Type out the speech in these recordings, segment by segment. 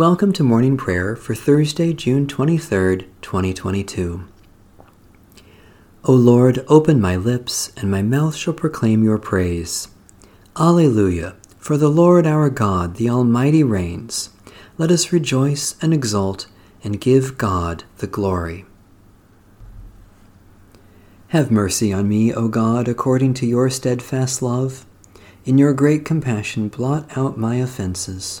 Welcome to morning prayer for Thursday, June 23rd, 2022. O Lord, open my lips, and my mouth shall proclaim your praise. Alleluia! For the Lord our God, the Almighty, reigns. Let us rejoice and exult and give God the glory. Have mercy on me, O God, according to your steadfast love. In your great compassion, blot out my offenses.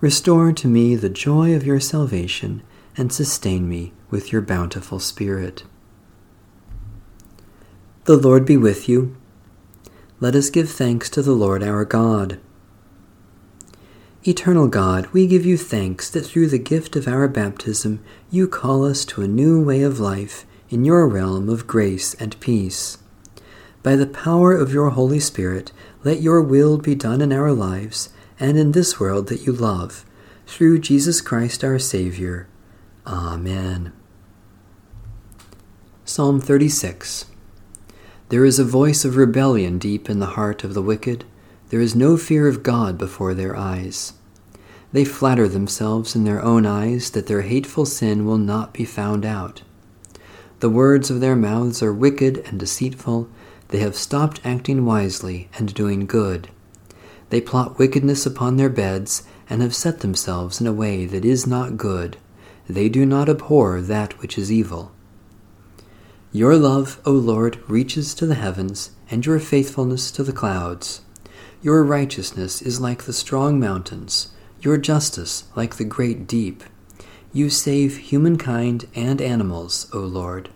Restore to me the joy of your salvation, and sustain me with your bountiful Spirit. The Lord be with you. Let us give thanks to the Lord our God. Eternal God, we give you thanks that through the gift of our baptism you call us to a new way of life in your realm of grace and peace. By the power of your Holy Spirit, let your will be done in our lives and in this world that you love, through Jesus Christ our Savior. Amen. Psalm 36 There is a voice of rebellion deep in the heart of the wicked. There is no fear of God before their eyes. They flatter themselves in their own eyes that their hateful sin will not be found out. The words of their mouths are wicked and deceitful. They have stopped acting wisely and doing good. They plot wickedness upon their beds, and have set themselves in a way that is not good. They do not abhor that which is evil. Your love, O Lord, reaches to the heavens, and your faithfulness to the clouds. Your righteousness is like the strong mountains, your justice like the great deep. You save humankind and animals, O Lord.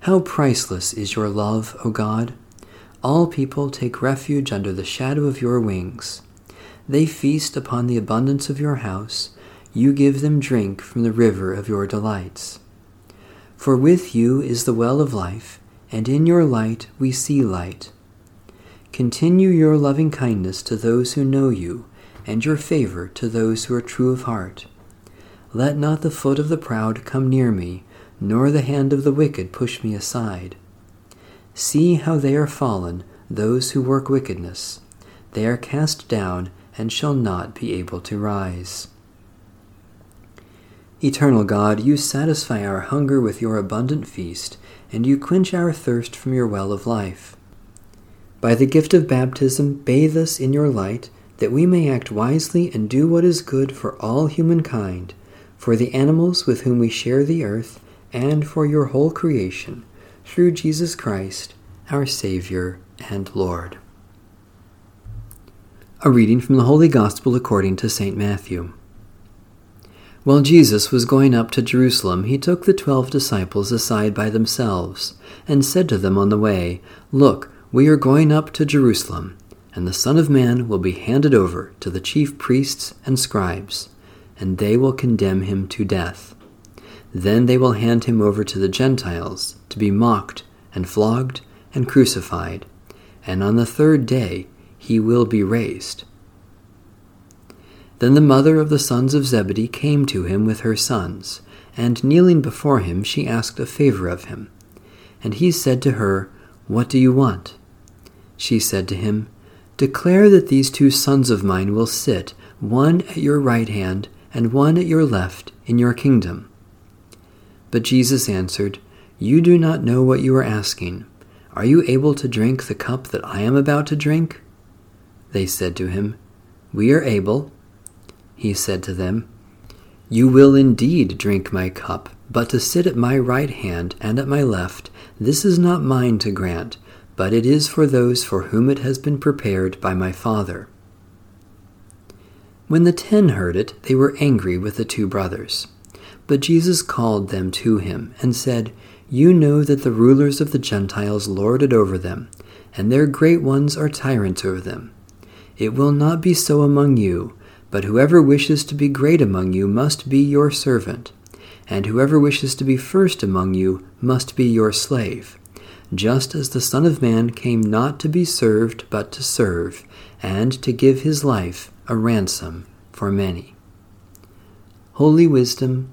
How priceless is your love, O God! All people take refuge under the shadow of your wings. They feast upon the abundance of your house. You give them drink from the river of your delights. For with you is the well of life, and in your light we see light. Continue your loving kindness to those who know you, and your favor to those who are true of heart. Let not the foot of the proud come near me, nor the hand of the wicked push me aside. See how they are fallen, those who work wickedness. They are cast down and shall not be able to rise. Eternal God, you satisfy our hunger with your abundant feast, and you quench our thirst from your well of life. By the gift of baptism, bathe us in your light, that we may act wisely and do what is good for all humankind, for the animals with whom we share the earth, and for your whole creation through Jesus Christ, our Savior and Lord. A reading from the Holy Gospel according to St. Matthew. While Jesus was going up to Jerusalem, he took the twelve disciples aside by themselves, and said to them on the way, Look, we are going up to Jerusalem, and the Son of Man will be handed over to the chief priests and scribes, and they will condemn him to death then they will hand him over to the Gentiles to be mocked and flogged and crucified, and on the third day he will be raised. Then the mother of the sons of Zebedee came to him with her sons, and kneeling before him, she asked a favor of him. And he said to her, What do you want? She said to him, Declare that these two sons of mine will sit, one at your right hand and one at your left, in your kingdom. But Jesus answered, You do not know what you are asking. Are you able to drink the cup that I am about to drink? They said to him, We are able. He said to them, You will indeed drink my cup, but to sit at my right hand and at my left, this is not mine to grant, but it is for those for whom it has been prepared by my Father. When the ten heard it, they were angry with the two brothers. But Jesus called them to him and said, You know that the rulers of the Gentiles lord it over them, and their great ones are tyrants over them. It will not be so among you, but whoever wishes to be great among you must be your servant, and whoever wishes to be first among you must be your slave, just as the Son of Man came not to be served, but to serve, and to give his life a ransom for many. Holy Wisdom,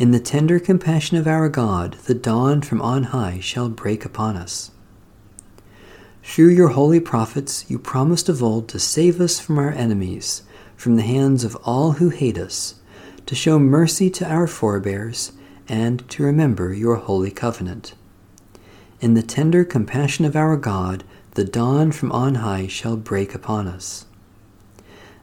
In the tender compassion of our God, the dawn from on high shall break upon us. Through your holy prophets, you promised of old to save us from our enemies from the hands of all who hate us, to show mercy to our forebears, and to remember your holy covenant. In the tender compassion of our God, the dawn from on high shall break upon us.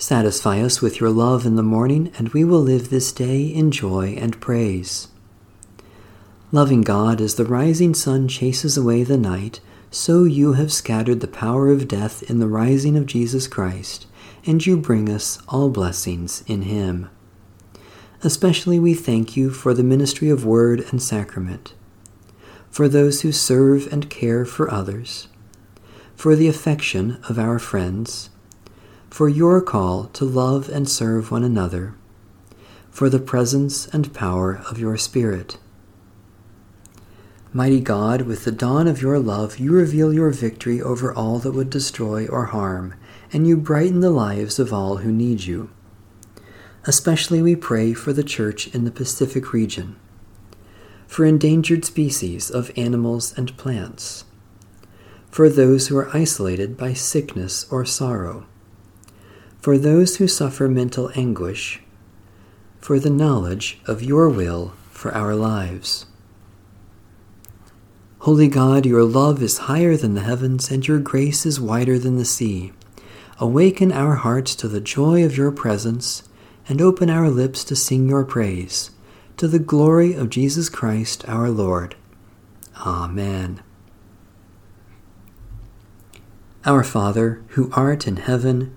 Satisfy us with your love in the morning, and we will live this day in joy and praise. Loving God, as the rising sun chases away the night, so you have scattered the power of death in the rising of Jesus Christ, and you bring us all blessings in him. Especially we thank you for the ministry of word and sacrament, for those who serve and care for others, for the affection of our friends, for your call to love and serve one another, for the presence and power of your Spirit Mighty God, with the dawn of your love, you reveal your victory over all that would destroy or harm, and you brighten the lives of all who need you. Especially we pray for the Church in the Pacific region, for endangered species of animals and plants, for those who are isolated by sickness or sorrow, for those who suffer mental anguish, for the knowledge of your will for our lives. Holy God, your love is higher than the heavens, and your grace is wider than the sea. Awaken our hearts to the joy of your presence, and open our lips to sing your praise, to the glory of Jesus Christ our Lord. Amen. Our Father, who art in heaven,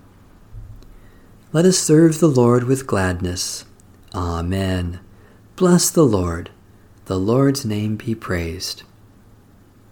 Let us serve the Lord with gladness. Amen. Bless the Lord. The Lord's name be praised.